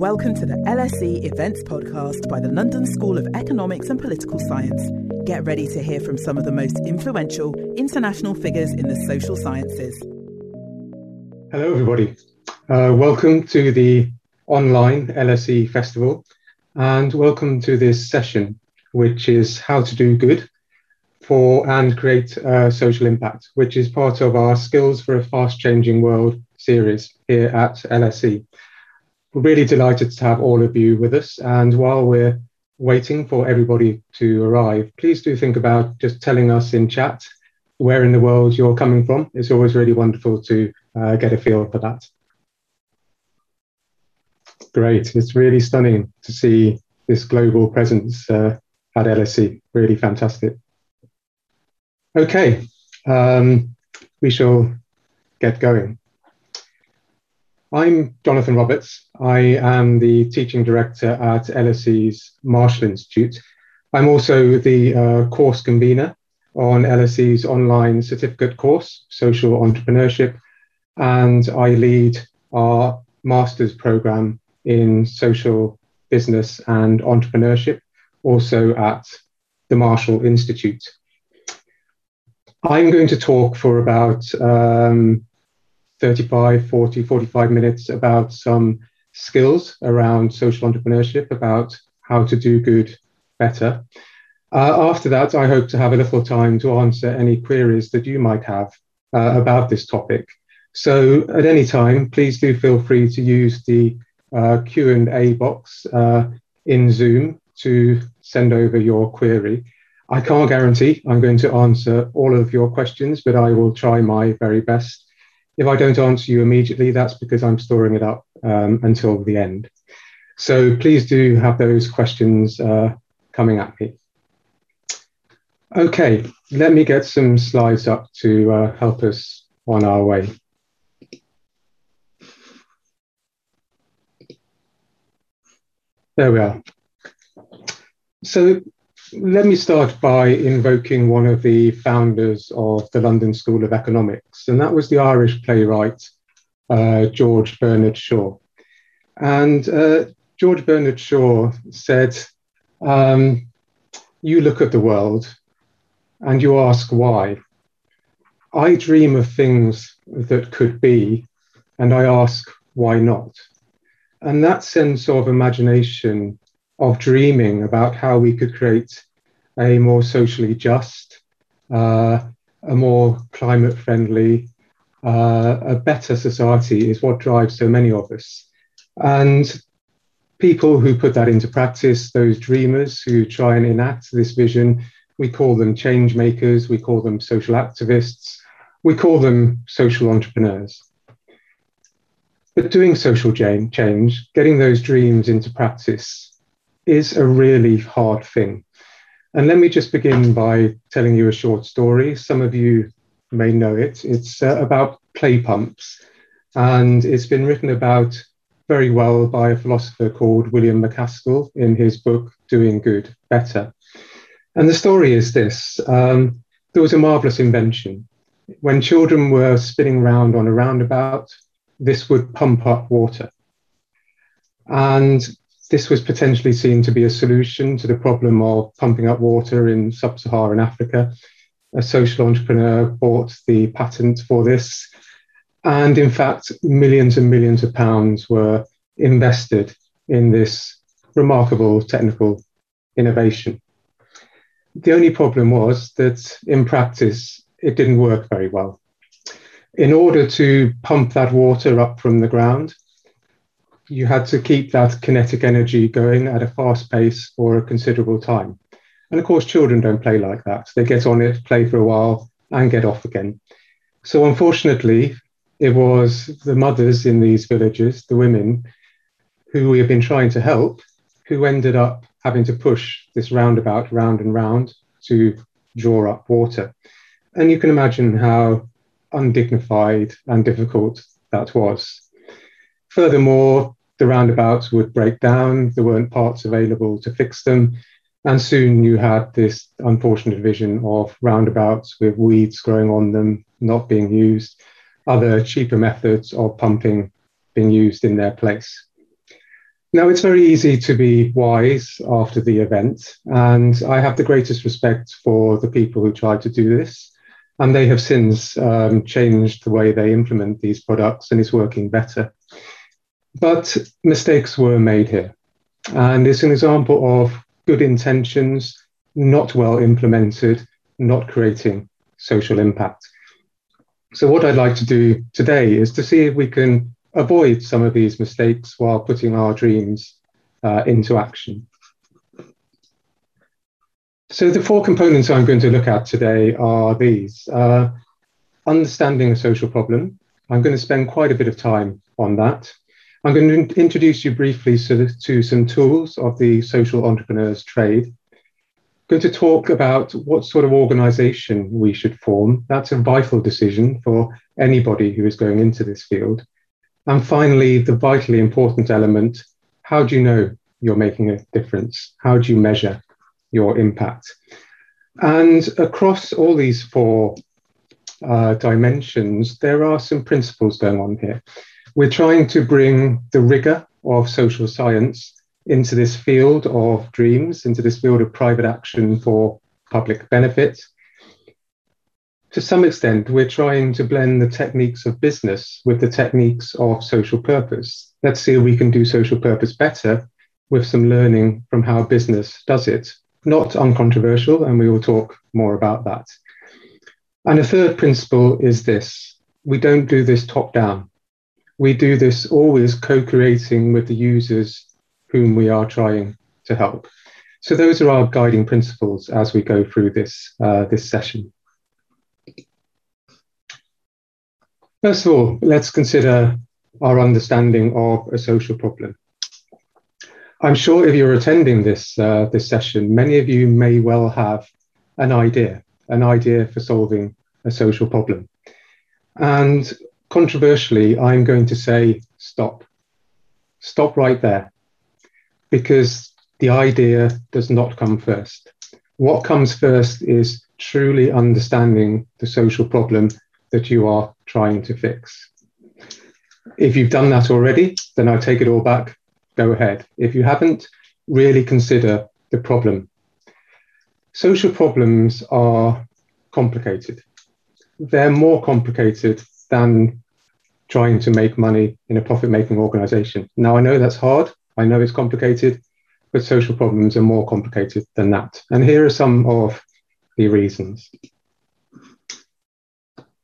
Welcome to the LSE Events Podcast by the London School of Economics and Political Science. Get ready to hear from some of the most influential international figures in the social sciences. Hello, everybody. Uh, welcome to the online LSE Festival, and welcome to this session, which is How to Do Good for and Create uh, Social Impact, which is part of our Skills for a Fast Changing World series here at LSE. We're really delighted to have all of you with us. And while we're waiting for everybody to arrive, please do think about just telling us in chat where in the world you're coming from. It's always really wonderful to uh, get a feel for that. Great. It's really stunning to see this global presence uh, at LSE. Really fantastic. Okay, um, we shall get going. I'm Jonathan Roberts. I am the teaching director at LSE's Marshall Institute. I'm also the uh, course convener on LSE's online certificate course, Social Entrepreneurship, and I lead our master's program in social business and entrepreneurship, also at the Marshall Institute. I'm going to talk for about um, 35, 40, 45 minutes about some skills around social entrepreneurship, about how to do good better. Uh, after that, I hope to have a little time to answer any queries that you might have uh, about this topic. So at any time, please do feel free to use the uh, Q&A box uh, in Zoom to send over your query. I can't guarantee I'm going to answer all of your questions, but I will try my very best. If I don't answer you immediately, that's because I'm storing it up um, until the end. So please do have those questions uh, coming at me. Okay, let me get some slides up to uh, help us on our way. There we are. So let me start by invoking one of the founders of the London School of Economics, and that was the Irish playwright uh, George Bernard Shaw. And uh, George Bernard Shaw said, um, You look at the world and you ask why. I dream of things that could be, and I ask why not. And that sense of imagination of dreaming about how we could create a more socially just, uh, a more climate friendly, uh, a better society is what drives so many of us. And people who put that into practice, those dreamers who try and enact this vision, we call them change makers, we call them social activists, we call them social entrepreneurs. But doing social change, getting those dreams into practice, is a really hard thing. And let me just begin by telling you a short story. Some of you may know it. It's uh, about play pumps, and it's been written about very well by a philosopher called William MacAskill in his book Doing Good Better. And the story is this um, there was a marvelous invention. When children were spinning around on a roundabout, this would pump up water. And this was potentially seen to be a solution to the problem of pumping up water in sub Saharan Africa. A social entrepreneur bought the patent for this. And in fact, millions and millions of pounds were invested in this remarkable technical innovation. The only problem was that in practice, it didn't work very well. In order to pump that water up from the ground, you had to keep that kinetic energy going at a fast pace for a considerable time. And of course, children don't play like that. They get on it, play for a while, and get off again. So, unfortunately, it was the mothers in these villages, the women, who we have been trying to help, who ended up having to push this roundabout round and round to draw up water. And you can imagine how undignified and difficult that was. Furthermore, the roundabouts would break down, there weren't parts available to fix them. And soon you had this unfortunate vision of roundabouts with weeds growing on them, not being used, other cheaper methods of pumping being used in their place. Now, it's very easy to be wise after the event, and I have the greatest respect for the people who tried to do this. And they have since um, changed the way they implement these products, and it's working better. But mistakes were made here. And it's an example of good intentions, not well implemented, not creating social impact. So, what I'd like to do today is to see if we can avoid some of these mistakes while putting our dreams uh, into action. So the four components I'm going to look at today are these. Uh, understanding a social problem. I'm going to spend quite a bit of time on that. I'm going to introduce you briefly to, some tools of the social entrepreneur's trade. I'm going to talk about what sort of organization we should form. That's a vital decision for anybody who is going into this field. And finally, the vitally important element how do you know you're making a difference? How do you measure your impact? And across all these four uh, dimensions, there are some principles going on here. We're trying to bring the rigor of social science into this field of dreams, into this field of private action for public benefit to some extent, we're trying to blend the techniques of business with the techniques of social purpose. Let's see if we can do social purpose better with some learning from how business does it. Not uncontroversial, and we will talk more about that. And a third principle is this we don't do this top down. We do this always co creating with the users whom we are trying to help. So, those are our guiding principles as we go through this, uh, this session. First of all, let's consider our understanding of a social problem. I'm sure if you're attending this, uh, this session, many of you may well have an idea, an idea for solving a social problem. And controversially, I'm going to say stop. Stop right there. Because the idea does not come first. What comes first is truly understanding the social problem that you are trying to fix. If you've done that already, then I take it all back. Go ahead. If you haven't, really consider the problem. Social problems are complicated. They're more complicated than trying to make money in a profit making organization. Now, I know that's hard. I know it's complicated, but social problems are more complicated than that. And here are some of the reasons.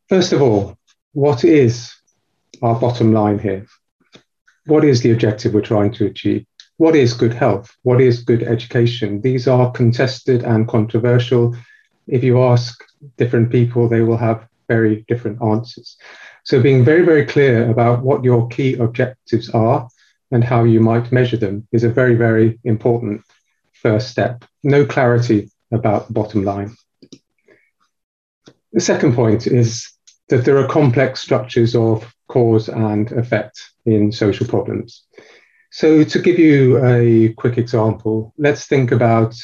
First of all, what is our bottom line here? What is the objective we're trying to achieve? What is good health? What is good education? These are contested and controversial. If you ask different people, they will have very different answers. So, being very, very clear about what your key objectives are and how you might measure them is a very, very important first step. No clarity about the bottom line. The second point is that there are complex structures of cause and effect in social problems. So, to give you a quick example, let's think about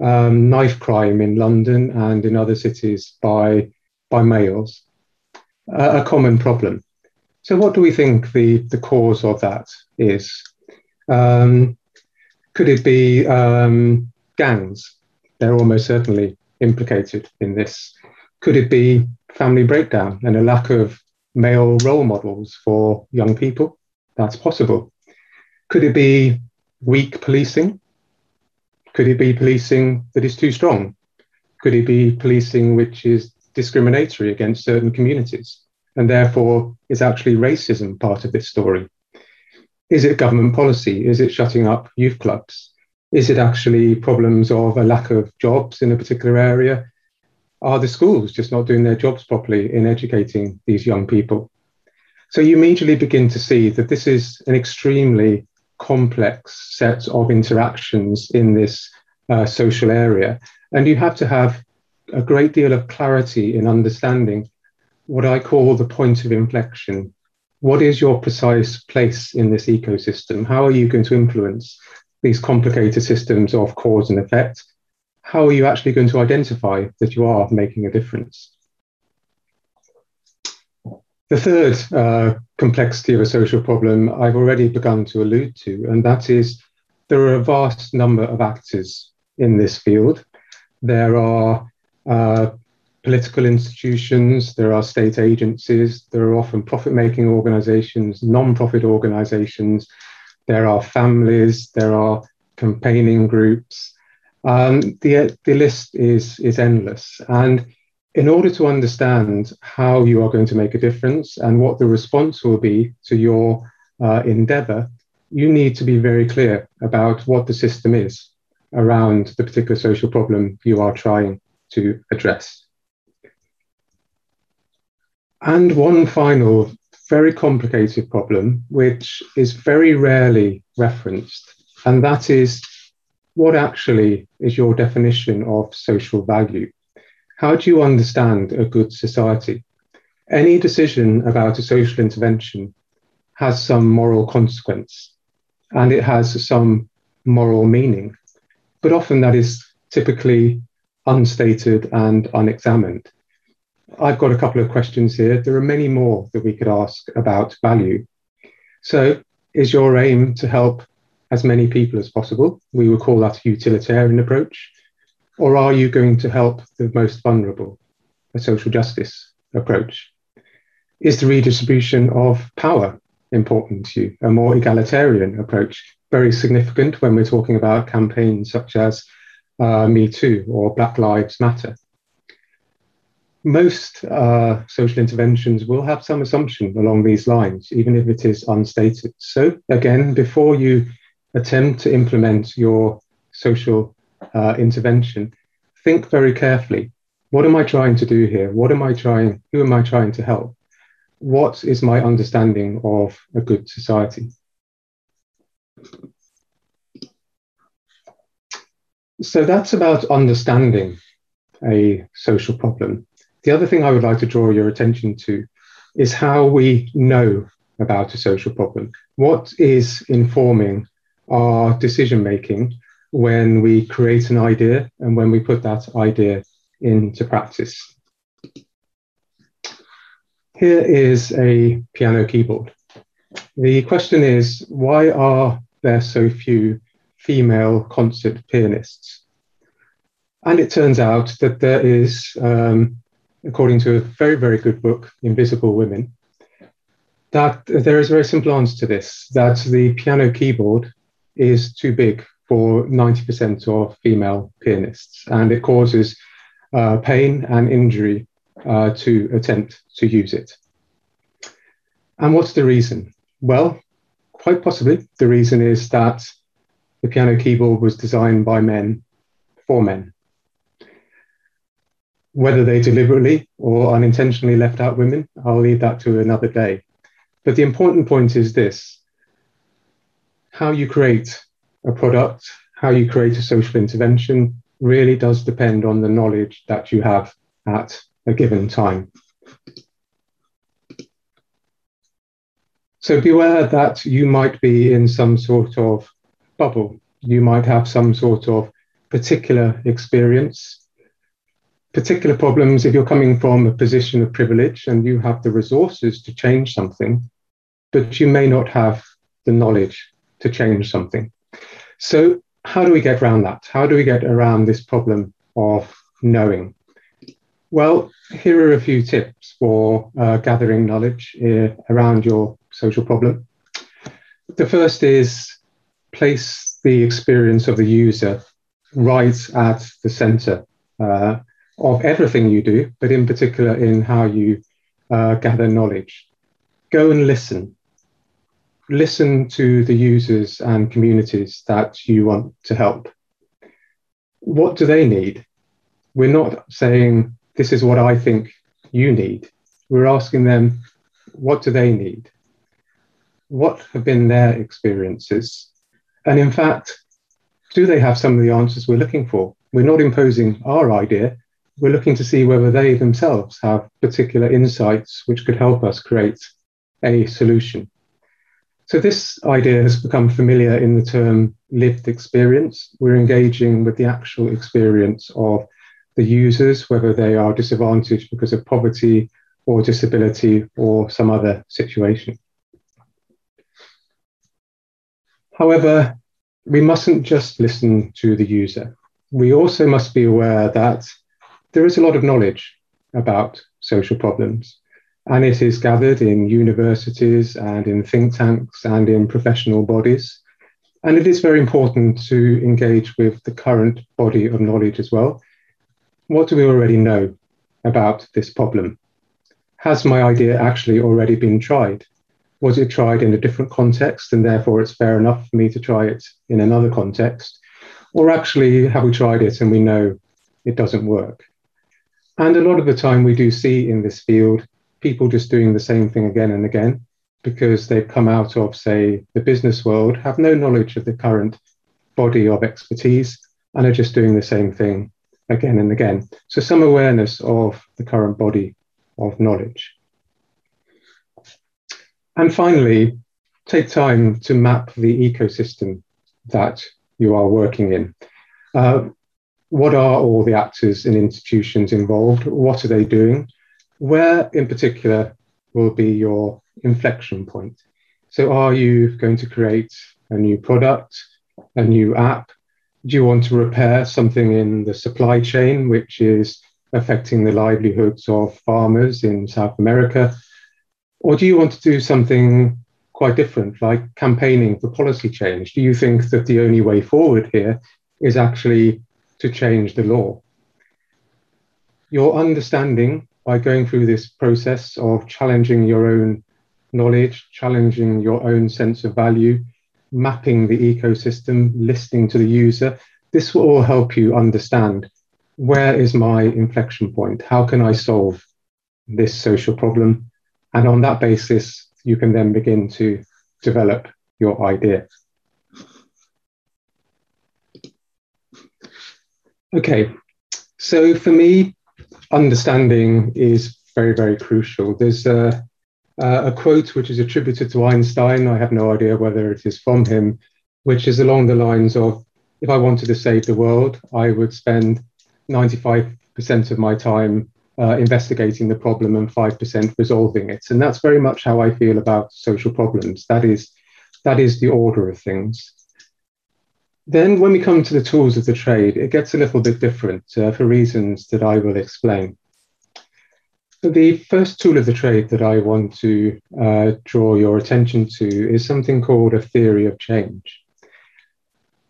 um, knife crime in London and in other cities by, by males, uh, a common problem. So, what do we think the, the cause of that is? Um, could it be um, gangs? They're almost certainly implicated in this. Could it be family breakdown and a lack of male role models for young people? That's possible. Could it be weak policing? Could it be policing that is too strong? Could it be policing which is discriminatory against certain communities? And therefore, is actually racism part of this story? Is it government policy? Is it shutting up youth clubs? Is it actually problems of a lack of jobs in a particular area? are the schools just not doing their jobs properly in educating these young people? So you immediately begin to see that this is an extremely complex set of interactions in this uh, social area. And you have to have a great deal of clarity in understanding what I call the point of inflection. What is your precise place in this ecosystem? How are you going to influence these complicated systems of cause and effect? how are you actually going to identify that you are making a difference? The third uh, complexity of a social problem I've already begun to allude to, and that is there are a vast number of actors in this field. There are uh, political institutions, there are state agencies, there are often profit making organizations, non profit organizations, there are families, there are campaigning groups. Um, the, the list is, is endless. And in order to understand how you are going to make a difference and what the response will be to your uh, endeavor, you need to be very clear about what the system is around the particular social problem you are trying to address. And one final, very complicated problem, which is very rarely referenced, and that is what actually is your definition of social value? How do you understand a good society? Any decision about a social intervention has some moral consequence and it has some moral meaning, but often that is typically unstated and unexamined. I've got a couple of questions here. There are many more that we could ask about value. So, is your aim to help as many people as possible? We would call that a utilitarian approach. Or are you going to help the most vulnerable, a social justice approach? Is the redistribution of power important to you, a more egalitarian approach, very significant when we're talking about campaigns such as uh, Me Too or Black Lives Matter? most uh, social interventions will have some assumption along these lines, even if it is unstated. So, again, before you attempt to implement your social uh, intervention, think very carefully what am I trying to do here? What am I trying? Who am I trying to help? What is my understanding of a good society? So that's about understanding a social problem. The other thing I would like to draw your attention to is how we know about a social problem. What is informing our decision making when we create an idea and when we put that idea into practice? Here is a piano keyboard. The question is why are there so few female concert pianists? And it turns out that there is um, according to a very, very good book, Invisible Women, that there is a very simple answer to this that the piano keyboard is too big for 90% of female pianists, and it causes uh, pain and injury uh, to attempt to use it. And what's the reason? Well, quite possibly the reason is that the piano keyboard was designed by men for men whether they deliberately or unintentionally left out women, I'll leave that to another day. But the important point is this how you create a product, how you create a social intervention really does depend on the knowledge that you have at a given time. So beware that you might be in some sort of bubble. You might have some sort of particular experience particular problems if you're coming from a position of privilege and you have the resources to change something, but you may not have the knowledge to change something. So, how do we get around that? How do we get around this problem of knowing? Well, here are a few tips for uh, gathering knowledge uh, around your social problem. The first is place the experience of the user right at the center uh, of everything you do, but in particular in how you uh, gather knowledge. Go and listen. Listen to the users and communities that you want to help. What do they need? We're not saying, this is what I think you need. We're asking them, what do they need? What have been their experiences? And in fact, do they have some of the answers we're looking for? We're not imposing our idea, we're looking to see whether they themselves have particular insights which could help us create a solution. So, this idea has become familiar in the term lived experience. We're engaging with the actual experience of the users, whether they are disadvantaged because of poverty or disability or some other situation. However, we mustn't just listen to the user. We also must be aware that there is a lot of knowledge about social problems, and it is gathered in universities and in think tanks and in professional bodies. And it is very important to engage with the current body of knowledge as well. What do we already know about this problem? Has my idea actually already been tried? Was it tried in a different context and therefore it's fair enough for me to try it in another context? Or actually, have we tried it and we know it doesn't work? And a lot of the time, we do see in this field people just doing the same thing again and again because they've come out of, say, the business world, have no knowledge of the current body of expertise, and are just doing the same thing again and again. So, some awareness of the current body of knowledge. And finally, take time to map the ecosystem that you are working in. Uh, what are all the actors and institutions involved? What are they doing? Where, in particular, will be your inflection point? So, are you going to create a new product, a new app? Do you want to repair something in the supply chain, which is affecting the livelihoods of farmers in South America? Or do you want to do something quite different, like campaigning for policy change? Do you think that the only way forward here is actually to change the law? Your understanding by going through this process of challenging your own knowledge, challenging your own sense of value, mapping the ecosystem, listening to the user, this will all help you understand where is my inflection point? How can I solve this social problem? And on that basis, you can then begin to develop your idea. Okay, so for me, understanding is very, very crucial. There's a, a quote which is attributed to Einstein. I have no idea whether it is from him, which is along the lines of if I wanted to save the world, I would spend 95% of my time uh, investigating the problem and 5% resolving it. And that's very much how I feel about social problems. That is, that is the order of things. Then, when we come to the tools of the trade, it gets a little bit different uh, for reasons that I will explain. The first tool of the trade that I want to uh, draw your attention to is something called a theory of change.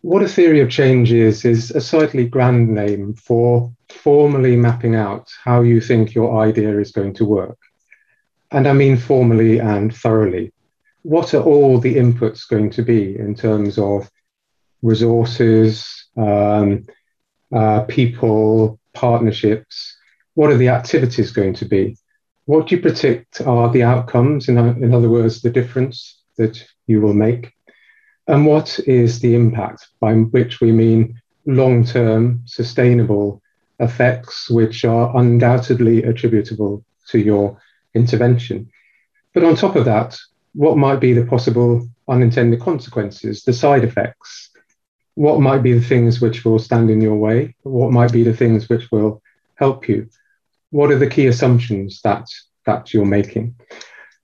What a theory of change is, is a slightly grand name for formally mapping out how you think your idea is going to work. And I mean formally and thoroughly. What are all the inputs going to be in terms of resources, um, uh, people, partnerships? What are the activities going to be? What do you predict are the outcomes? In, in other words, the difference that you will make? And what is the impact, by which we mean long term, sustainable effects, which are undoubtedly attributable to your intervention? But on top of that, what might be the possible unintended consequences, the side effects? What might be the things which will stand in your way? What might be the things which will help you? What are the key assumptions that, that you're making?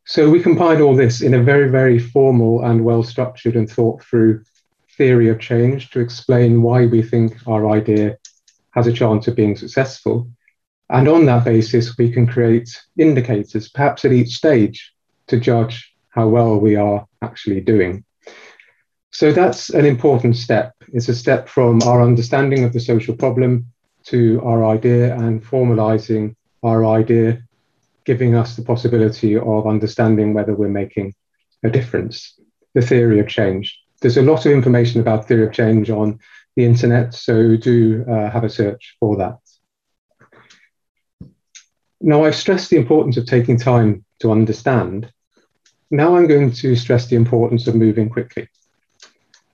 So we combine all this in a very, very formal and well structured and thought through theory of change to explain why we think our idea has a chance of being successful. And on that basis, we can create indicators, perhaps at each stage, to judge how well we are actually doing. So that's an important step. It's a step from our understanding of the social problem to our idea and formalizing our idea giving us the possibility of understanding whether we're making a difference. The theory of change. There's a lot of information about theory of change on the internet, so do uh, have a search for that. Now, I've stressed the importance of taking time to understand. Now, I'm going to stress the importance of moving quickly.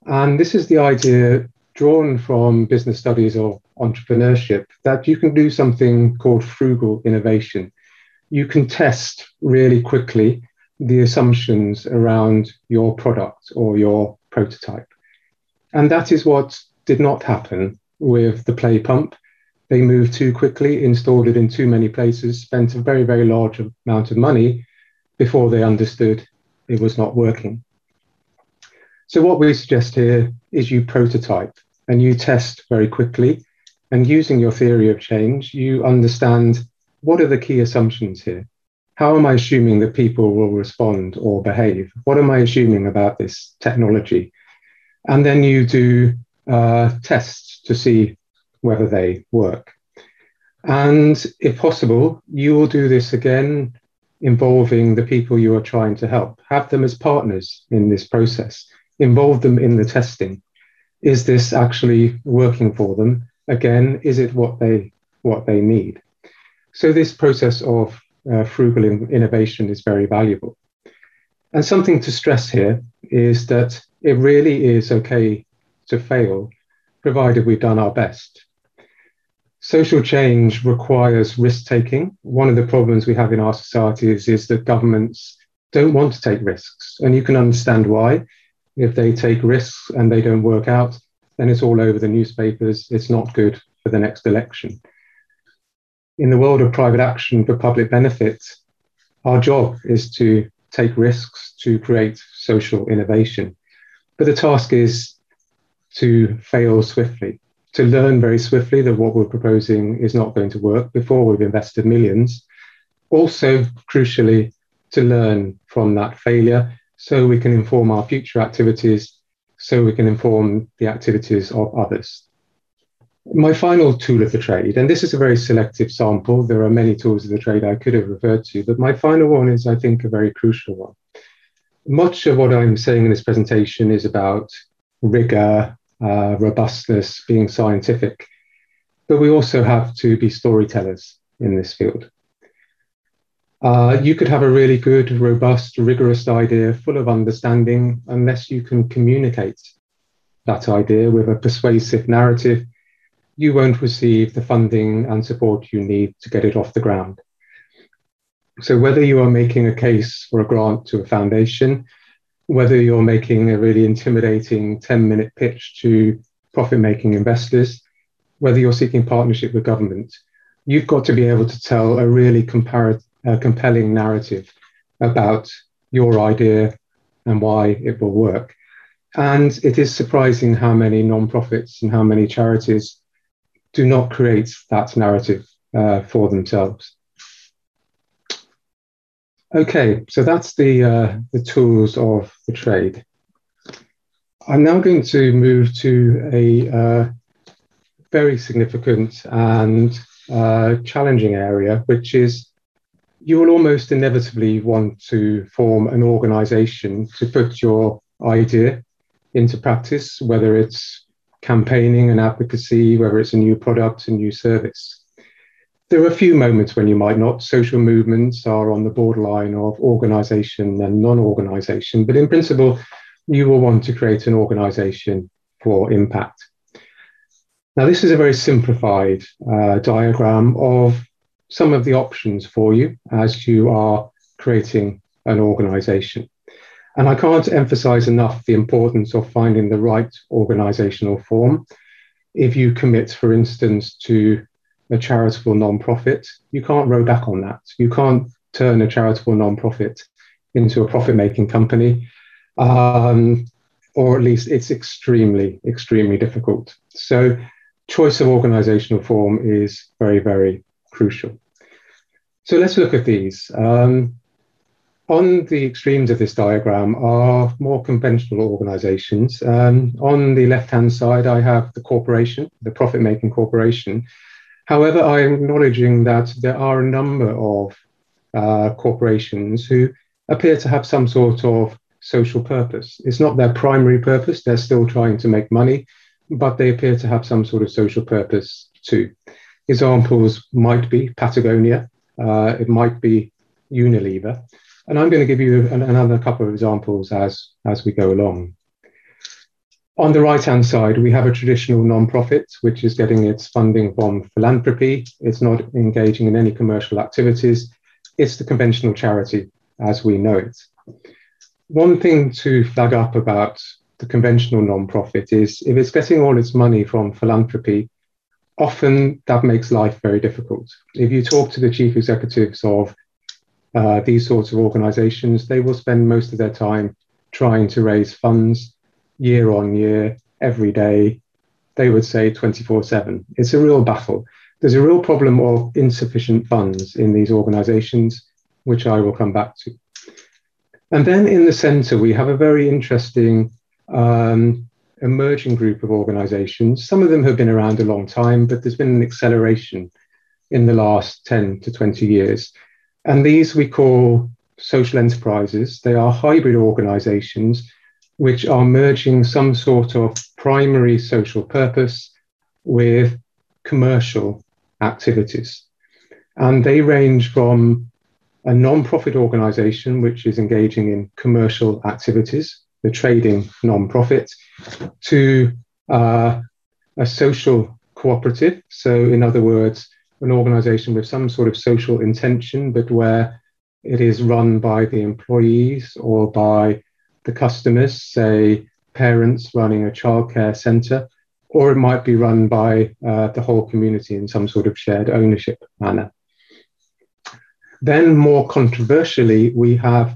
And this is the idea drawn from business studies or entrepreneurship that you can do something called frugal innovation you can test really quickly the assumptions around your product or your prototype. And that is what did not happen with the play pump. They moved too quickly, installed it in too many places, spent a very, very large amount of money before they understood it was not working. So, what we suggest here is you prototype and you test very quickly. And using your theory of change, you understand what are the key assumptions here? How am I assuming that people will respond or behave? What am I assuming about this technology? And then you do uh, tests to see whether they work. And if possible, you will do this again involving the people you are trying to help. Have them as partners in this process. Involve them in the testing. Is this actually working for them? Again, is it what they what they need? So this process of uh, frugal in- innovation is very valuable. And something to stress here is that it really is okay to fail, provided we've done our best. Social change requires risk taking. One of the problems we have in our societies is that governments don't want to take risks. And you can understand why. If they take risks and they don't work out, then it's all over the newspapers. It's not good for the next election. In the world of private action for public benefit, our job is to take risks to create social innovation. But the task is to fail swiftly to learn very swiftly that what we're proposing is not going to work before we've invested millions. Also, crucially, to learn from that failure so we can inform our future activities, so we can inform the activities of others. My final tool of the trade, and this is a very selective sample, there are many tools of the trade I could have referred to, but my final one is, I think, a very crucial one. Much of what I'm saying in this presentation is about rigor, uh, robustness, being scientific. But we also have to be storytellers in this field. Uh, you could have a really good, robust, rigorous idea full of understanding unless you can communicate that idea with a persuasive narrative. You won't receive the funding and support you need to get it off the ground. So, whether you are making a case for a grant to a foundation, whether you're making a really intimidating 10 minute pitch to profit making investors, whether you're seeking partnership with government, you've got to be able to tell a really compar- uh, compelling narrative about your idea and why it will work. And it is surprising how many non-profits and how many charities do not create that narrative uh, for themselves. Okay, so that's the, uh, the tools of the trade. I'm now going to move to a uh, very significant and uh, challenging area, which is you will almost inevitably want to form an organization to put your idea into practice, whether it's campaigning and advocacy, whether it's a new product, a new service. There are a few moments when you might not. Social movements are on the borderline of organization and non organization, but in principle, you will want to create an organization for impact. Now, this is a very simplified uh, diagram of some of the options for you as you are creating an organization. And I can't emphasize enough the importance of finding the right organizational form. If you commit, for instance, to a charitable non-profit, you can't row back on that. You can't turn a charitable non-profit into a profit-making company, um, or at least it's extremely, extremely difficult. So, choice of organizational form is very, very crucial. So let's look at these. Um, on the extremes of this diagram are more conventional organizations. Um, on the left hand side, I have the corporation, the profit making corporation, However, I'm acknowledging that there are a number of uh, corporations who appear to have some sort of social purpose. It's not their primary purpose, they're still trying to make money, but they appear to have some sort of social purpose too. Examples might be Patagonia, uh, it might be Unilever. And I'm going to give you another couple of examples as, as we go along. On the right hand side, we have a traditional non-profit, which is getting its funding from philanthropy. It's not engaging in any commercial activities. It's the conventional charity as we know it. One thing to flag up about the conventional non-profit is if it's getting all its money from philanthropy, often that makes life very difficult. If you talk to the chief executives of uh, these sorts of organizations, they will spend most of their time trying to raise funds year on year, every day. They would say 24 7. It's a real battle. There's a real problem of insufficient funds in these organizations, which I will come back to. And then in the center, we have a very interesting um, emerging group of organizations. Some of them have been around a long time, but there's been an acceleration in the last 10 to 20 years. And these we call social enterprises. They are hybrid organizations which are merging some sort of primary social purpose with commercial activities. And they range from a non-profit organization which is engaging in commercial activities, the trading non-profit, to uh, a social cooperative. So, in other words, an organization with some sort of social intention, but where it is run by the employees or by the customers, say parents running a childcare center, or it might be run by uh, the whole community in some sort of shared ownership manner. Then, more controversially, we have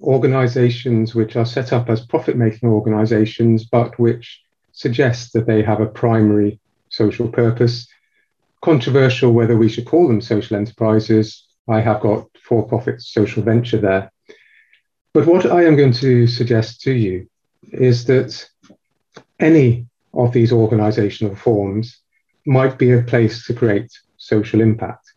organizations which are set up as profit making organizations, but which suggest that they have a primary social purpose. Controversial whether we should call them social enterprises. I have got for profit social venture there. But what I am going to suggest to you is that any of these organizational forms might be a place to create social impact.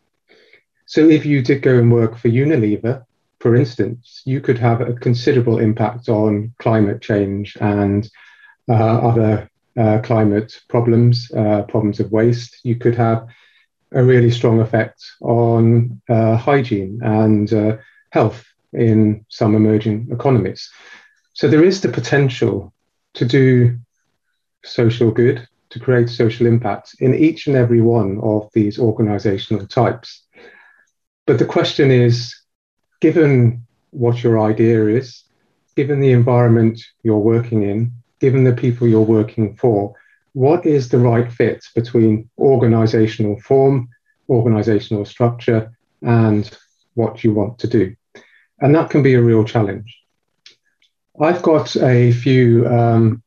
So if you did go and work for Unilever, for instance, you could have a considerable impact on climate change and uh, other uh, climate problems, uh, problems of waste. You could have a really strong effect on uh, hygiene and uh, health in some emerging economies. So there is the potential to do social good, to create social impact in each and every one of these organizational types. But the question is given what your idea is, given the environment you're working in, given the people you're working for, what is the right fit between organizational form, organizational structure, and what you want to do? And that can be a real challenge. I've got a few um,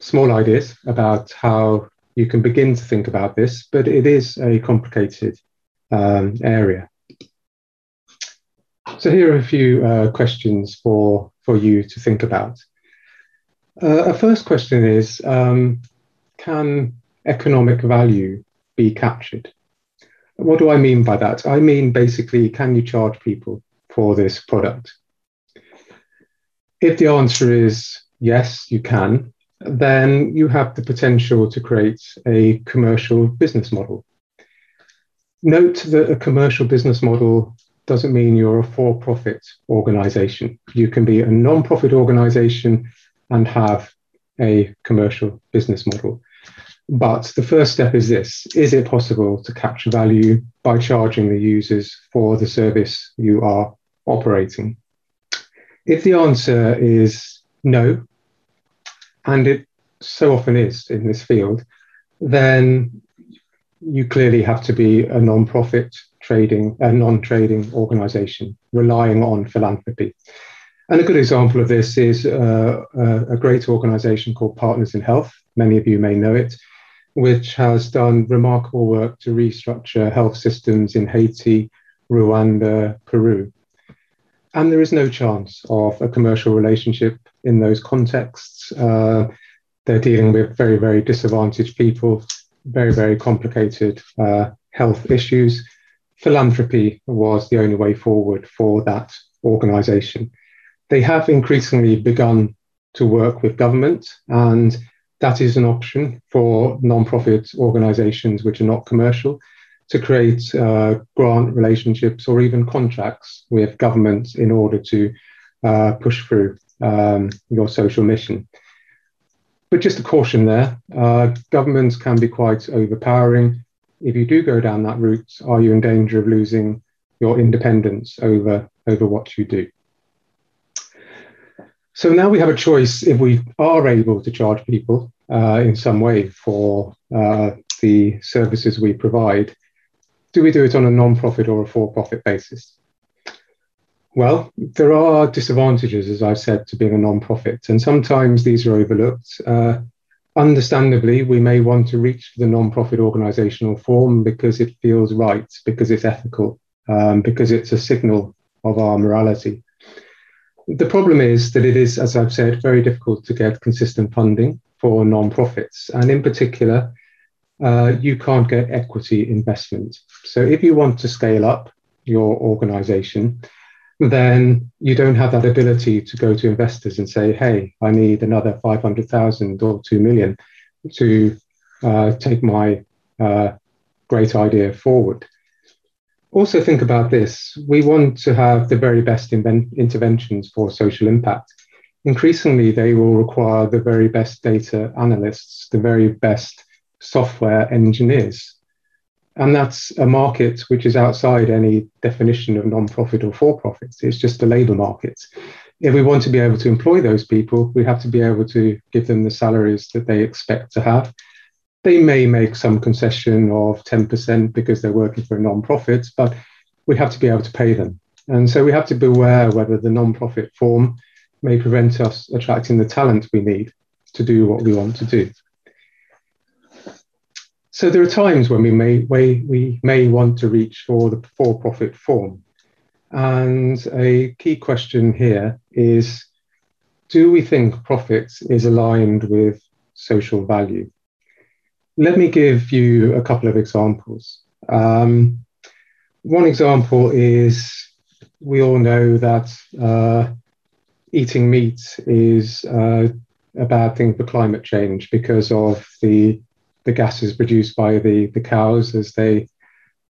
small ideas about how you can begin to think about this, but it is a complicated um, area. So here are a few uh, questions for, for you to think about. Uh, a first question is, um, can economic value be captured? What do I mean by that? I mean, basically, can you charge people for this product? If the answer is yes, you can, then you have the potential to create a commercial business model. Note that a commercial business model doesn't mean you're a for profit organization. You can be a non profit organization and have a commercial business model. But the first step is this Is it possible to capture value by charging the users for the service you are operating? If the answer is no, and it so often is in this field, then you clearly have to be a non profit trading, a non-trading organization relying on philanthropy. And a good example of this is uh, a great organization called Partners in Health. Many of you may know it, which has done remarkable work to restructure health systems in Haiti, Rwanda, Peru. And there is no chance of a commercial relationship in those contexts. Uh, they're dealing with very, very disadvantaged people, very, very complicated uh, health issues philanthropy was the only way forward for that organization. They have increasingly begun to work with government, and that is an option for non-profit organizations which are not commercial to create uh, grant relationships or even contracts with government in order to uh, push through um, your social mission. But just a caution there, uh, governments can be quite overpowering if you do go down that route, are you in danger of losing your independence over, over what you do? So now we have a choice if we are able to charge people uh, in some way for uh, the services we provide, do we do it on a non-profit or a for-profit basis? Well, there are disadvantages, as I've said, to being a non-profit, and sometimes these are overlooked. Uh, understandably, we may want to reach the non-profit organisational form because it feels right, because it's ethical, um, because it's a signal of our morality. The problem is that it is, as I've said, very difficult to get consistent funding for non-profits, and in particular, uh, you can't get equity investment. So if you want to scale up your organization, then you don't have that ability to go to investors and say, hey, I need another 500,000 or 2 million to uh, take my uh, great idea forward. Also, think about this we want to have the very best invent- interventions for social impact. Increasingly, they will require the very best data analysts, the very best software engineers. And that's a market which is outside any definition of non-profit or for-profit. It's just a labour market. If we want to be able to employ those people, we have to be able to give them the salaries that they expect to have. They may make some concession of 10% because they're working for a non-profit, but we have to be able to pay them. And so we have to beware whether the non-profit form may prevent us attracting the talent we need to do what we want to do. So there are times when we may, we, we may want to reach for the for-profit form. And a key question here is, do we think profit is aligned with social value? Let me give you a couple of examples. Um, one example is we all know that uh, eating meat is uh, a bad thing for climate change because of the the gases produced by the, the cows as they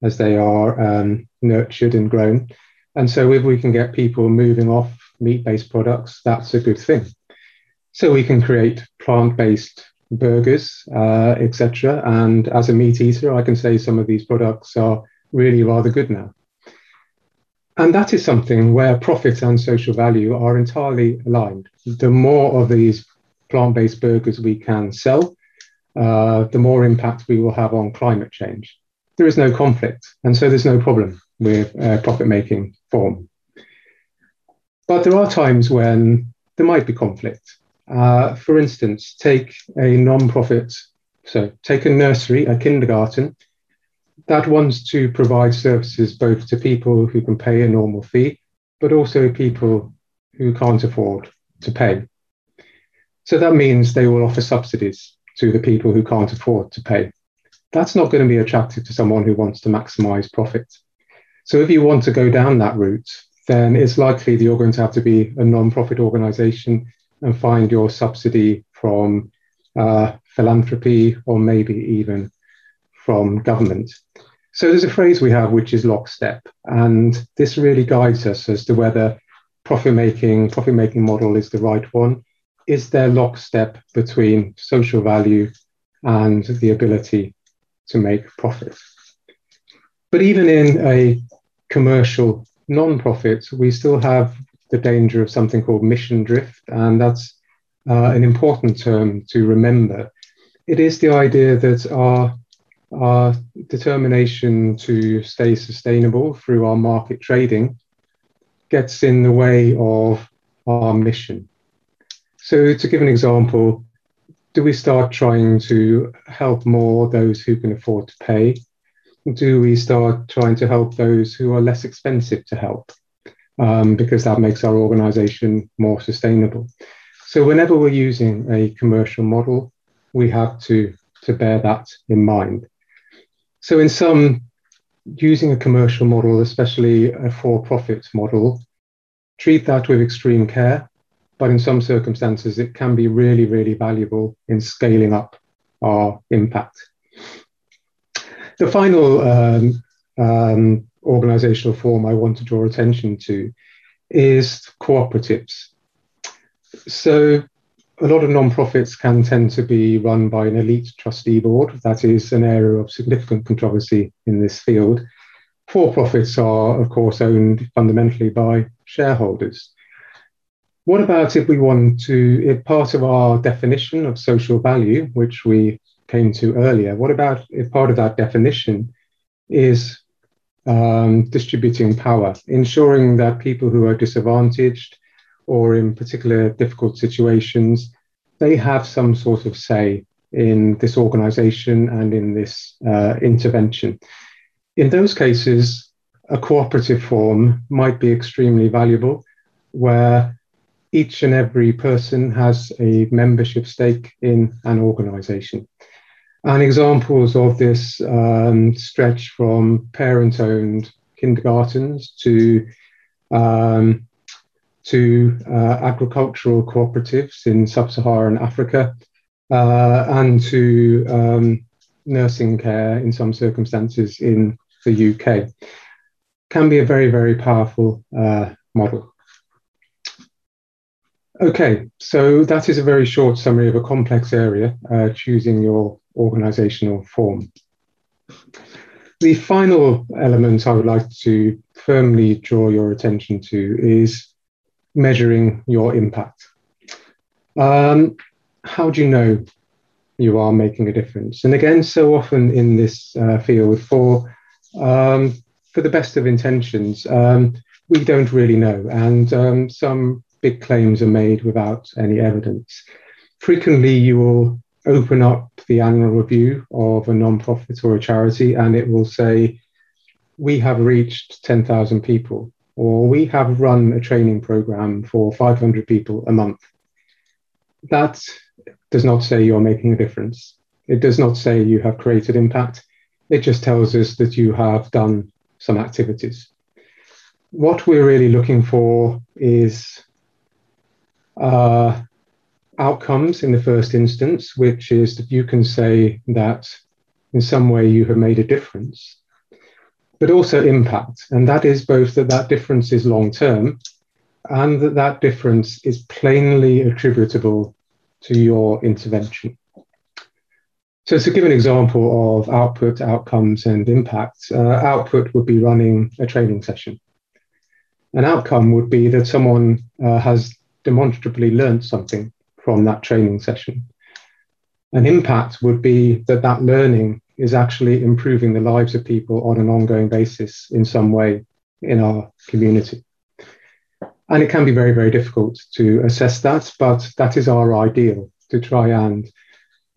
as they are um, nurtured and grown. And so if we can get people moving off meat-based products, that's a good thing. So we can create plant-based burgers, uh, etc. And as a meat eater, I can say some of these products are really rather good now. And that is something where profit and social value are entirely aligned. The more of these plant based burgers we can sell, uh, the more impact we will have on climate change. There is no conflict, and so there's no problem with uh, profit making form. But there are times when there might be conflict. Uh, for instance, take a non profit, so take a nursery, a kindergarten, that wants to provide services both to people who can pay a normal fee, but also people who can't afford to pay. So that means they will offer subsidies to the people who can't afford to pay. That's not going to be attractive to someone who wants to maximize profit. So if you want to go down that route, then it's likely that you're going to have to be a non-profit organization and find your subsidy from uh, philanthropy or maybe even from government. So there's a phrase we have which is lockstep, and this really guides us as to whether profit making profit making model is the right one is there lockstep between social value and the ability to make profit? But even in a commercial non-profit, we still have the danger of something called mission drift, and that's uh, an important term to remember. It is the idea that our, our determination to stay sustainable through our market trading gets in the way of our mission. So, to give an example, do we start trying to help more those who can afford to pay? Do we start trying to help those who are less expensive to help? Um, because that makes our organization more sustainable. So, whenever we're using a commercial model, we have to, to bear that in mind. So, in some, using a commercial model, especially a for profit model, treat that with extreme care but in some circumstances, it can be really, really valuable in scaling up our impact. The final um, um, organizational form I want to draw attention to is cooperatives. So, a lot of non-profits can tend to be run by an elite trustee board. That is an area of significant controversy in this field. For-profits are, of course, owned fundamentally by shareholders. What about if we want to, if part of our definition of social value, which we came to earlier, what about if part of that definition is um, distributing power, ensuring that people who are disadvantaged or in particular difficult situations, they have some sort of say in this organization and in this uh, intervention. In those cases, a cooperative form might be extremely valuable, where each and every person has a membership stake in an organization. And examples of this um, stretch from parent owned kindergartens to um, to uh, agricultural cooperatives in sub Saharan Africa uh, and to um, nursing care in some circumstances in the UK. Can be a very, very powerful uh, model. Okay, so that is a very short summary of a complex area, uh, choosing your organizational form. The final element I would like to firmly draw your attention to is measuring your impact. Um, how do you know you are making a difference? And again, so often in this uh, field, for um, for the best of intentions, um, we don't really know, and um, some big claims are made without any evidence. Frequently, you will open up the annual review of a non-profit or a charity, and it will say, "We have reached 10,000 people." or we have run a training program for 500 people a month. That does not say you're making a difference. It does not say you have created impact. It just tells us that you have done some activities. What we're really looking for is uh, outcomes in the first instance, which is that you can say that in some way you have made a difference but also impact. And that is both that that difference is long term and that that difference is plainly attributable to your intervention. So, to give an example of output, outcomes, and impact, uh, output would be running a training session. An outcome would be that someone uh, has demonstrably learned something from that training session. An impact would be that that learning is actually improving the lives of people on an ongoing basis in some way in our community. And it can be very, very difficult to assess that, but that is our ideal to try and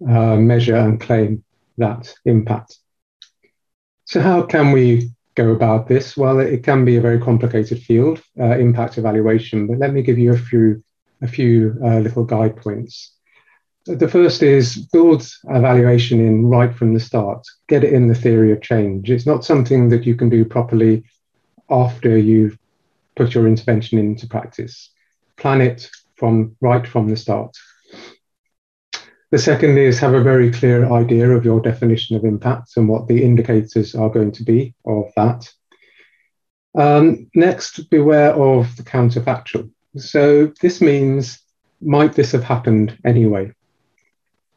uh, measure and claim that impact. So, how can we go about this? Well, it can be a very complicated field, uh, impact evaluation, but let me give you a few, a few uh, little guide points. The first is build evaluation in right from the start. Get it in the theory of change. It's not something that you can do properly after you've put your intervention into practice. Plan it from right from the start. The second is have a very clear idea of your definition of impact and what the indicators are going to be of that. Um, next, beware of the counterfactual. So this means, might this have happened anyway?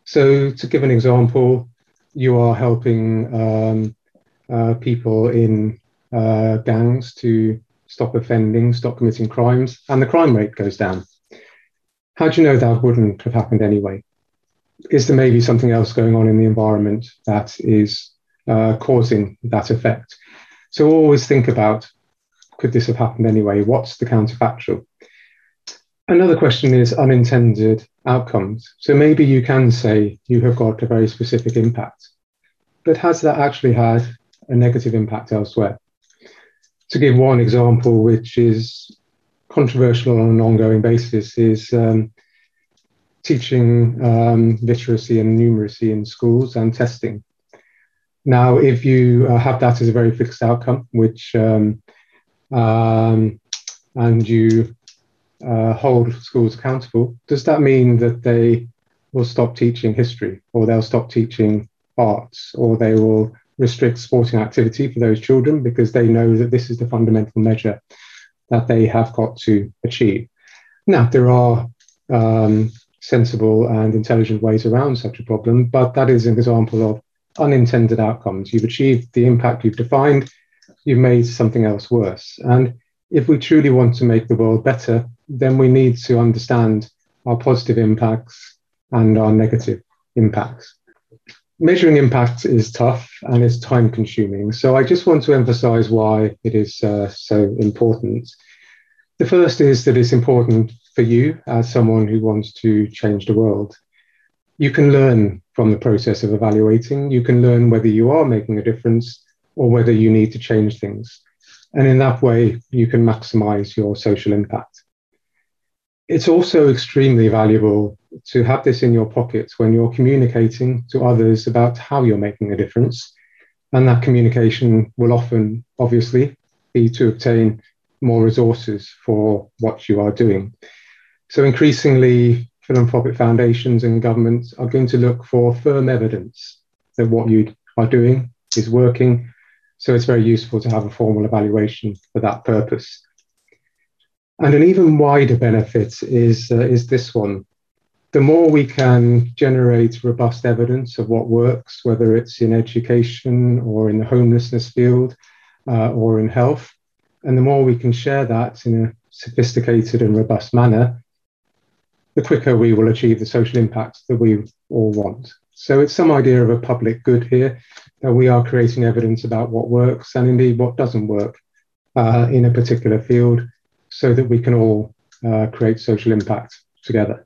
So, to give an example, you are helping um, uh, people in uh, gangs to stop offending, stop committing crimes, and the crime rate goes down. How do you know that wouldn't have happened anyway? Is there maybe something else going on in the environment that is uh, causing that effect? So always think about could this have happened anyway? What's the counterfactual? Another question is unintended outcomes. So maybe you can say you have got a very specific impact, but has that actually had a negative impact elsewhere? To give one example, which is controversial on an ongoing basis, is um, teaching um, literacy and numeracy in schools and testing. Now, if you uh, have that as a very fixed outcome, which um, um and you uh, hold schools accountable, does that mean that they will stop teaching history or they'll stop teaching arts or they will restrict sporting activity for those children because they know that this is the fundamental measure that they have got to achieve? Now, there are um, sensible and intelligent ways around such a problem, but that is an example of unintended outcomes. You've achieved the impact you've defined, you've made something else worse. And if we truly want to make the world better, then we need to understand our positive impacts and our negative impacts. measuring impact is tough and it's time consuming. So I just want to emphasize why it is uh, so important. The first is that it's important for you as someone who wants to change the world. You can learn from the process of evaluating. You can learn whether you are making a difference or whether you need to change things. And in that way, you can maximize your social impact. It's also extremely valuable to have this in your pocket when you're communicating to others about how you're making a difference. And that communication will often, obviously, be to obtain more resources for what you are doing. So, increasingly, philanthropic foundations and governments are going to look for firm evidence that what you are doing is working. So, it's very useful to have a formal evaluation for that purpose. And an even wider benefit is, uh, is this one the more we can generate robust evidence of what works, whether it's in education or in the homelessness field uh, or in health, and the more we can share that in a sophisticated and robust manner, the quicker we will achieve the social impact that we all want. So it's some idea of a public good here that we are creating evidence about what works and indeed what doesn't work uh, in a particular field so that we can all uh, create social impact together.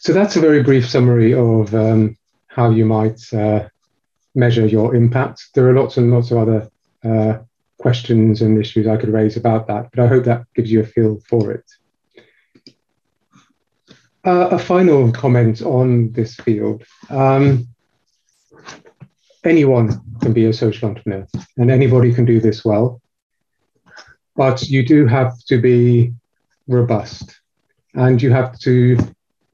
So that's a very brief summary of um, how you might uh, measure your impact. There are lots and lots of other uh, questions and issues I could raise about that, but I hope that gives you a feel for it. Uh, a final comment on this field. Um, anyone can be a social entrepreneur and anybody can do this well, but you do have to be robust and you have to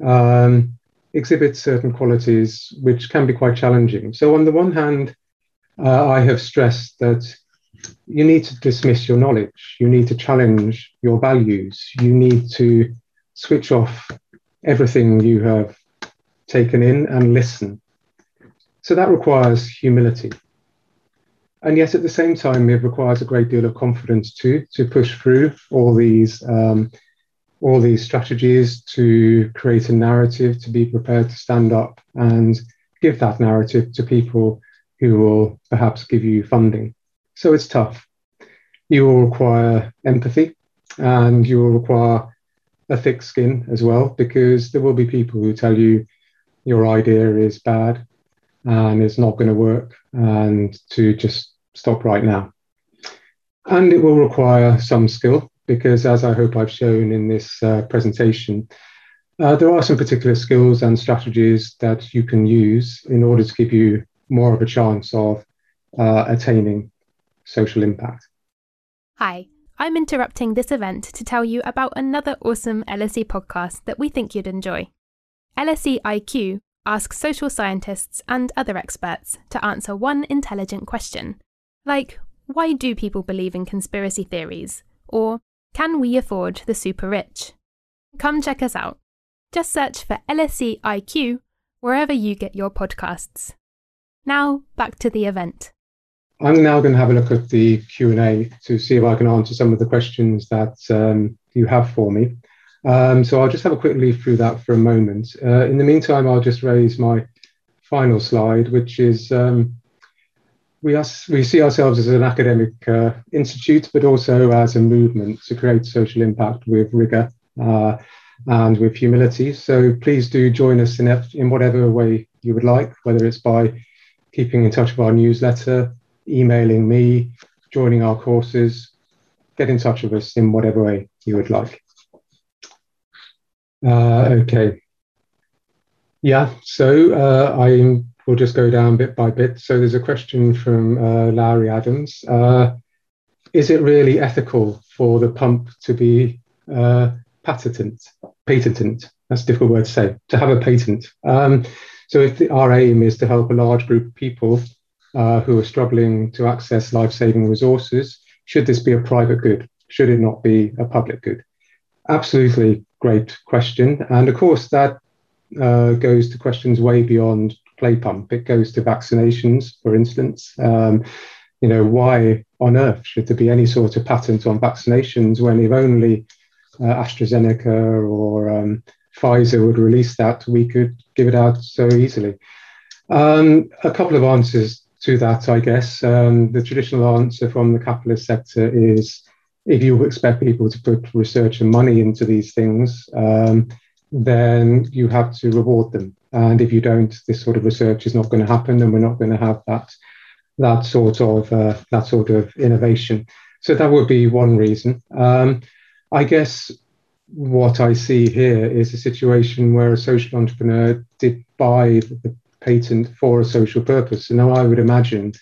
um, exhibit certain qualities which can be quite challenging. So, on the one hand, uh, I have stressed that you need to dismiss your knowledge, you need to challenge your values, you need to switch off everything you have taken in and listen. So, that requires humility. And yet, at the same time, it requires a great deal of confidence too to push through all these um, all these strategies to create a narrative, to be prepared to stand up and give that narrative to people who will perhaps give you funding. So it's tough. You will require empathy and you will require a thick skin as well, because there will be people who tell you your idea is bad and it's not going to work and to just stop right now. And it will require some skill because as I hope I've shown in this uh, presentation, uh, there are some particular skills and strategies that you can use in order to give you more of a chance of uh, attaining social impact. Hi, I'm interrupting this event to tell you about another awesome LSE podcast that we think you'd enjoy. LSE IQ asks social scientists and other experts to answer one intelligent question, like why do people believe in conspiracy theories? Or can we afford the super rich? Come check us out. Just search for LSE IQ wherever you get your podcasts. Now, back to the event. I'm now going to have a look at the Q&A to see if I can answer some of the questions that um, you have for me. Um, so I'll just have a quick leaf through that for a moment. Uh, in the meantime, I'll just raise my final slide, which is um, we, we see ourselves as an academic uh, institute, but also as a movement to create social impact with rigor uh, and with humility. So please do join us in, in whatever way you would like, whether it's by keeping in touch with our newsletter, emailing me, joining our courses, get in touch with us in whatever way you would like. Uh, okay. Yeah, so uh, I'm we'll just go down bit by bit. So there's a question from uh, Larry Adams. Uh, is it really ethical for the pump to be uh, patented? Patented. That's a difficult word to say. To have a patent. Um, so if the, our aim is to help a large group of people uh, who are struggling to access life-saving resources, should this be a private good? Should it not be a public good? Absolutely great question. And of course, that uh, goes to questions way beyond play pump. It goes to vaccinations, for instance. Um, you know, why on earth should there be any sort of patent on vaccinations when if only uh, AstraZeneca or um, Pfizer would release that, we could give it out so easily. Um, a couple of answers to that, I guess. Um, the traditional answer from the capitalist sector is if you expect people to put research and money into these things, um, then you have to reward them. And if you don't, this sort of research is not going to happen, and we're not going to have that that sort of uh, that sort of innovation. So that would be one reason. Um, I guess what I see here is a situation where a social entrepreneur did buy the patent for a social purpose. Now I would imagine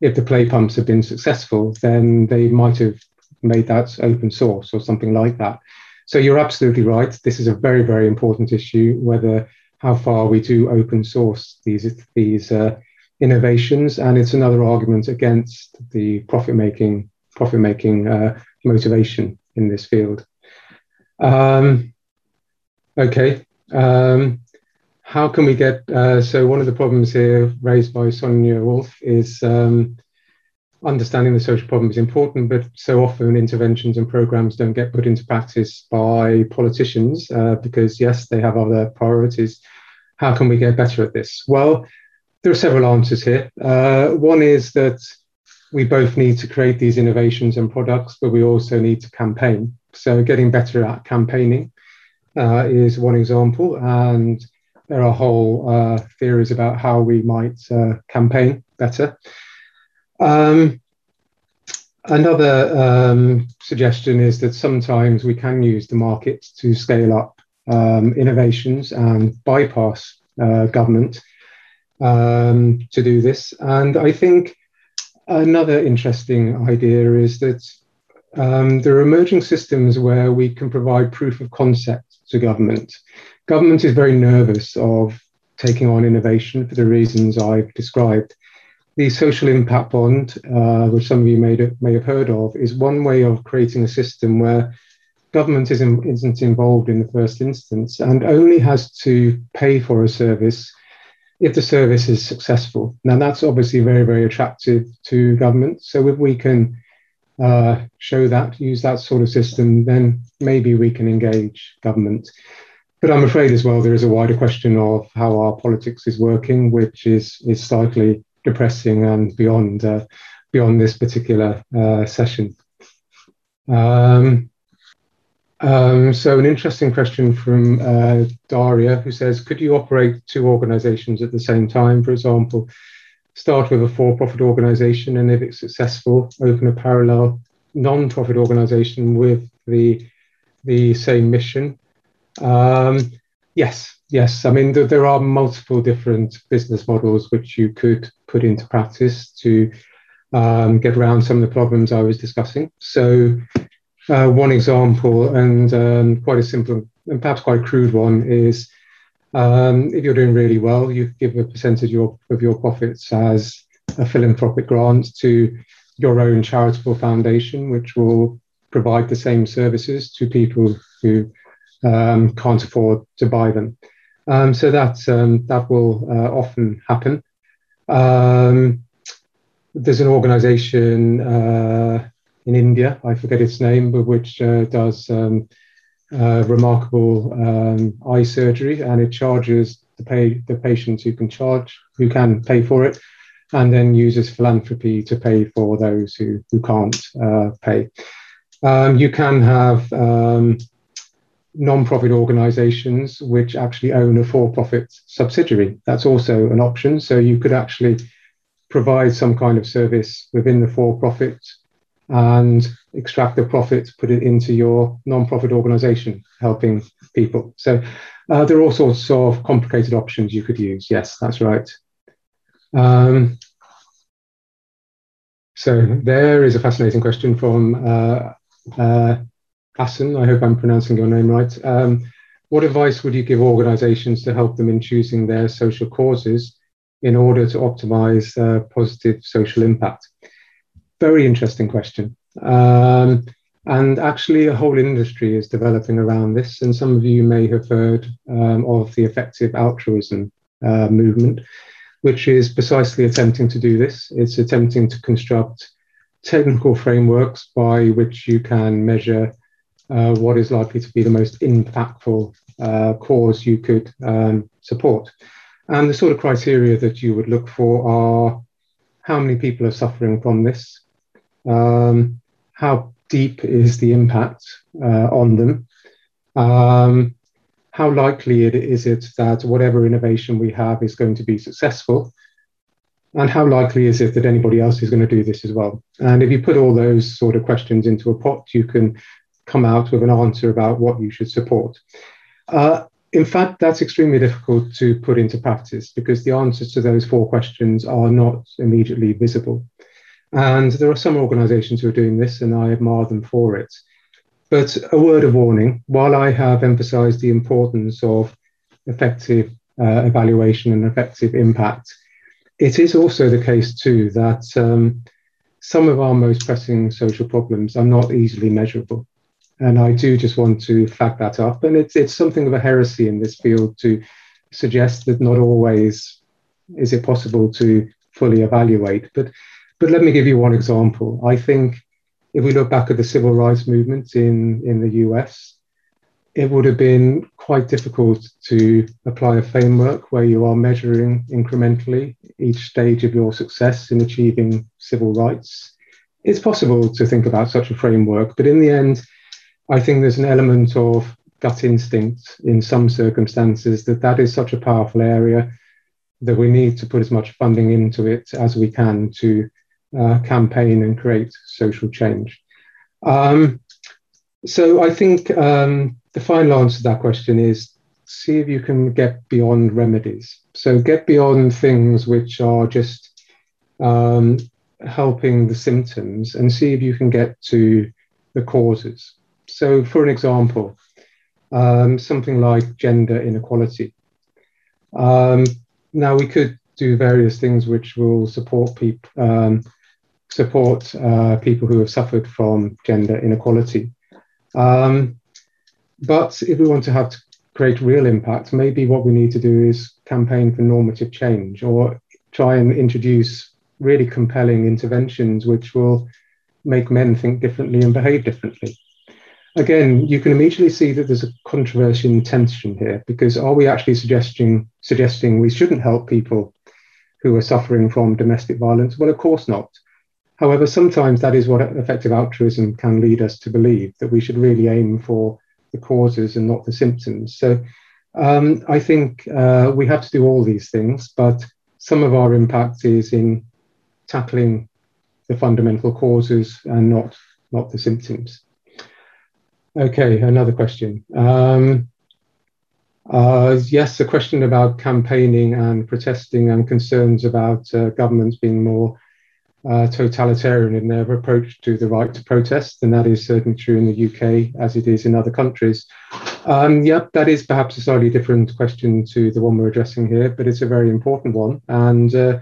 if the play pumps had been successful, then they might have made that open source or something like that. So you're absolutely right. This is a very, very important issue, whether how far we do open source these, these uh, innovations. And it's another argument against the profit making, profit making uh, motivation in this field. Um, okay. Um, how can we get uh, so one of the problems here raised by Sonia Wolf is um, understanding the social problem is important, but so often interventions and programs don't get put into practice by politicians uh, because yes, they have other priorities. How can we get better at this? Well, there are several answers here. Uh, one is that we both need to create these innovations and products, but we also need to campaign. So getting better at campaigning uh, is one example, and there are whole uh, theories about how we might uh, campaign better. Um, another um, suggestion is that sometimes we can use the market to scale up um, innovations and bypass uh, government um, to do this. And I think another interesting idea is that um, there are emerging systems where we can provide proof of concept to government government is very nervous of taking on innovation for the reasons I've described. The social impact bond, uh, which some of you may, may have heard of, is one way of creating a system where government isn't, isn't involved in the first instance and only has to pay for a service if the service is successful. Now, that's obviously very, very attractive to government. So, if we can uh, show that, use that sort of system, then maybe we can engage government. But I'm afraid as well there is a wider question of how our politics is working, which is is slightly depressing and beyond uh, beyond this particular uh, session. Um, um, so an interesting question from uh, Daria, who says, could you operate two organizations at the same time? For example, start with a for-profit organization, and if it's successful, open a parallel non-profit organization with the the same mission um, yes, yes. I mean, there, there, are multiple different business models which you could put into practice to um, get around some of the problems I was discussing. So, uh, one example, and um, quite a simple and perhaps quite crude one, is um, if you're doing really well, you give a percentage of your, of your profits as a philanthropic grant to your own charitable foundation, which will provide the same services to people who um, can't afford to buy them. Um, so that um, that will uh, often happen. Um, there's an organisation uh, in India, I forget its name, but which uh, does um, uh, remarkable um, eye surgery, and it charges the pay the patients who can charge who can pay for it, and then uses philanthropy to pay for those who who can't uh, pay. you can have non-profit organizations which actually own a for-profit subsidiary. That's also an option. So you could actually provide some kind of service within the for-profit and extract the profit, put it into your non-profit organization, helping people. So uh, there are all sorts of complicated options you could use. Yes, that's right. Um, so there is a fascinating question from uh, uh, Hassan, I hope I'm pronouncing your name right. Um, what advice would you give organizations to help them in choosing their social causes in order to optimize uh, positive social impact? Very interesting question. Um, and actually, a whole industry is developing around this. And some of you may have heard um, of the effective altruism uh, movement, which is precisely attempting to do this. It's attempting to construct technical frameworks by which you can measure uh, what is likely to be the most impactful uh, cause you could um, support. And the sort of criteria that you would look for are how many people are suffering from this, um, how deep is the impact uh, on them, um, how likely it is it that whatever innovation we have is going to be successful, and how likely is it that anybody else is going to do this as well? And if you put all those sort of questions into a pot, you can come out with an answer about what you should support. Uh, in fact, that's extremely difficult to put into practice because the answers to those four questions are not immediately visible. And there are some organizations who are doing this, and I admire them for it. But a word of warning while I have emphasized the importance of effective uh, evaluation and effective impact, it is also the case, too, that um, some of our most pressing social problems are not easily measurable. And I do just want to flag that up. And it's, it's something of a heresy in this field to suggest that not always is it possible to fully evaluate. But, but let me give you one example. I think if we look back at the civil rights movement in, in the US, it would have been quite difficult to apply a framework where you are measuring incrementally each stage of your success in achieving civil rights. It's possible to think about such a framework, but in the end, I think there's an element of gut instinct in some circumstances that that is such a powerful area that we need to put as much funding into it as we can to uh, campaign and create social change. Um, so I think um, the final answer to that question is see if you can get beyond remedies. So get beyond things which are just um, helping the symptoms and see if you can get to the causes. So, for an example, um, something like gender inequality. Um, now, we could do various things which will support people um, support uh, people who have suffered from gender inequality. Um, but if we want to have to create real impact, maybe what we need to do is campaign for normative change or try and introduce really compelling interventions which will make men think differently and behave differently. Again, you can immediately see that there's a controversy and tension here because are we actually suggesting suggesting we shouldn't help people who are suffering from domestic violence? Well, of course not. However, sometimes that is what effective altruism can lead us to believe that we should really aim for the causes and not the symptoms. So um, I think uh, we have to do all these things, but some of our impact is in tackling the fundamental causes and not not the symptoms. Okay, another question. Um, uh, yes, a question about campaigning and protesting and concerns about uh, governments being more uh, totalitarian in their approach to the right to protest, and that is certainly true in the UK as it is in other countries. Um, yep, that is perhaps a slightly different question to the one we're addressing here, but it's a very important one. And uh,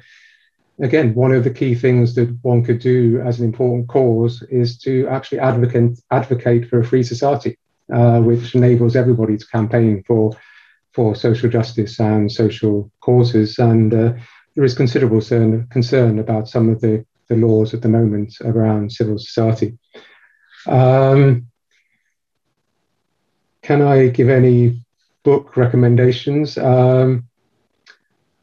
again, one of the key things that one could do as an important cause is to actually advocate advocate for a free society, uh, which enables everybody to campaign for for social justice and social causes. And uh, there is considerable concern, concern about some of the the laws at the moment around civil society. Um, can I give any book recommendations? Um,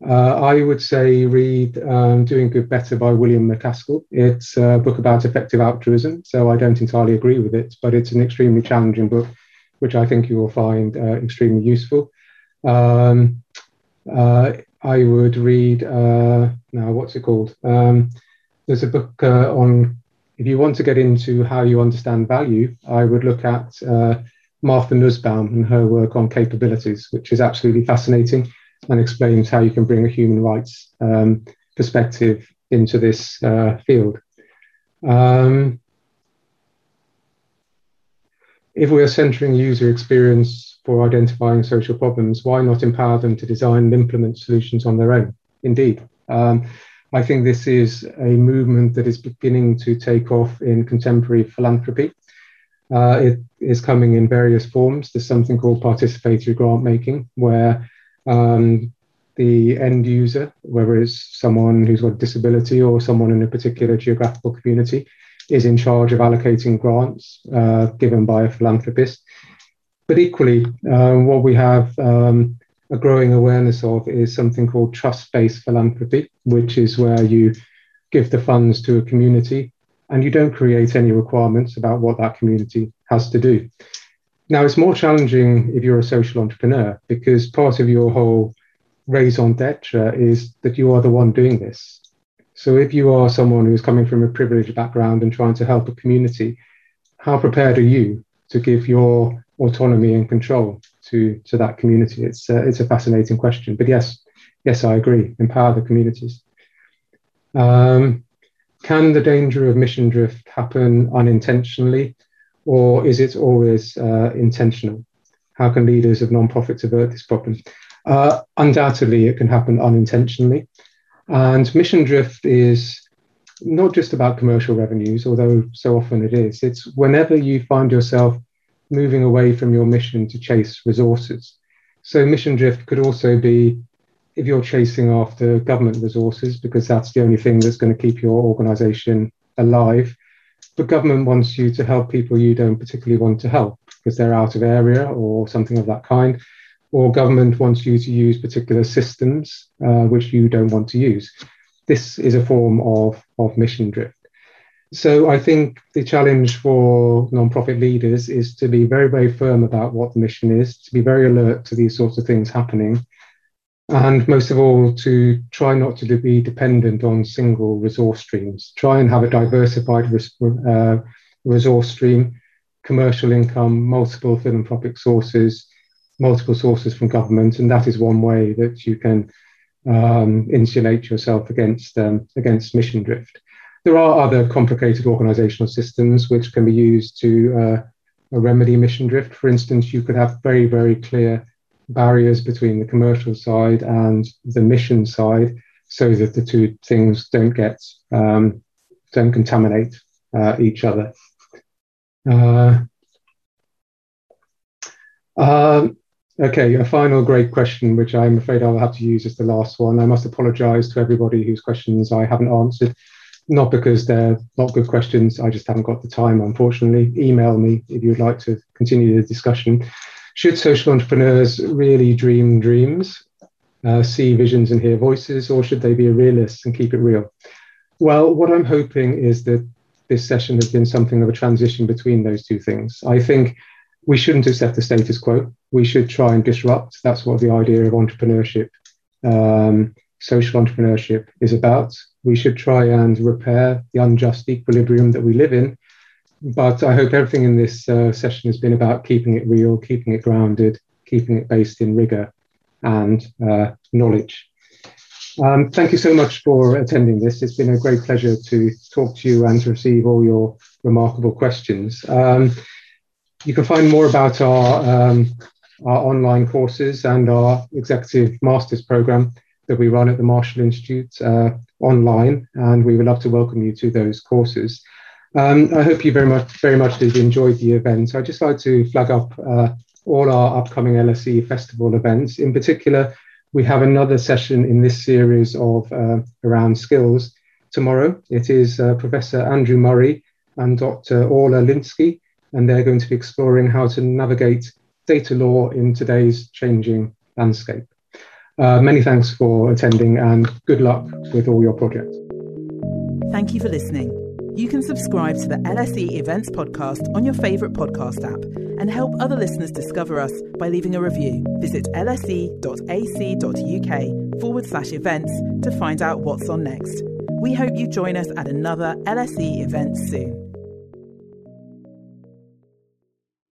uh, I would say read um, Doing Good Better by William MacAskill. It's a book about effective altruism, so I don't entirely agree with it, but it's an extremely challenging book, which I think you will find uh, extremely useful. Um, uh, I would read, uh, now what's it called? Um, there's a book uh, on if you want to get into how you understand value, I would look at uh, Martha Nussbaum and her work on capabilities, which is absolutely fascinating and explains how you can bring a human rights um, perspective into this uh, field. Um, if we are centering user experience for identifying social problems, why not empower them to design and implement solutions on their own? Indeed. Um, I think this is a movement that is beginning to take off in contemporary philanthropy. Uh, it is coming in various forms. There's something called participatory grant making, where um, the end user, whether it's someone who's got a disability or someone in a particular geographical community, is in charge of allocating grants uh, given by a philanthropist. But equally, uh, what we have um, a growing awareness of is something called trust based philanthropy, which is where you give the funds to a community and you don't create any requirements about what that community has to do. Now, it's more challenging if you're a social entrepreneur because part of your whole raison d'etre is that you are the one doing this. So, if you are someone who's coming from a privileged background and trying to help a community, how prepared are you to give your autonomy and control to, to that community? It's, uh, it's a fascinating question. But yes, yes, I agree. Empower the communities. Um, can the danger of mission drift happen unintentionally, or is it always uh, intentional? How can leaders of non-profits avert this problem? Uh, undoubtedly, it can happen unintentionally. And mission drift is not just about commercial revenues, although so often it is. It's whenever you find yourself moving away from your mission to chase resources. So, mission drift could also be if you're chasing after government resources, because that's the only thing that's going to keep your organization alive. But government wants you to help people you don't particularly want to help because they're out of area or something of that kind. Or government wants you to use particular systems uh, which you don't want to use. This is a form of, of mission drift. So I think the challenge for nonprofit leaders is to be very, very firm about what the mission is, to be very alert to these sorts of things happening, and most of all, to try not to be dependent on single resource streams. Try and have a diversified res- uh, resource stream, commercial income, multiple philanthropic sources, multiple sources from government, and that is one way that you can um, insulate yourself against um, against mission drift. There are other complicated organizational systems which can be used to uh, remedy mission drift. For instance, you could have very, very clear barriers between the commercial side and the mission side so that the two things don't get um, don't contaminate uh, each other. Uh, um, okay, a final great question, which I'm afraid I'll have to use as the last one. I must apologize to everybody whose questions I haven't answered not because they're not good questions. I just haven't got the time, unfortunately. Email me if you'd like to continue the discussion. Should social entrepreneurs really dream dreams, uh, see visions and hear voices, or should they be a realist and keep it real? Well, what I'm hoping is that this session has been something of a transition between those two things. I think we shouldn't accept the status quo. We should try and disrupt. That's what the idea of entrepreneurship, um, social entrepreneurship, is about we should try and repair the unjust equilibrium that we live in. But I hope everything in this uh, session has been about keeping it real, keeping it grounded, keeping it based in rigor and uh, knowledge. Um, thank you so much for attending this. It's been a great pleasure to talk to you and to receive all your remarkable questions. Um, you can find more about our, um, our online courses and our executive master's program that we run at the Marshall Institute uh, online, and we would love to welcome you to those courses. Um, I hope you very much, very much did enjoy the event. I'd just like to flag up uh, all our upcoming LSE festival events. In particular, we have another session in this series of uh, around skills tomorrow. It is uh, Professor Andrew Murray and Dr. Orla Lynskey, and they're going to be exploring how to navigate data law in today's changing landscape. Uh, many thanks for attending and good luck with all your projects. Thank you for listening. You can subscribe to the LSE Events Podcast on your favourite podcast app and help other listeners discover us by leaving a review. Visit lse.ac.uk forward slash events to find out what's on next. We hope you join us at another LSE event soon.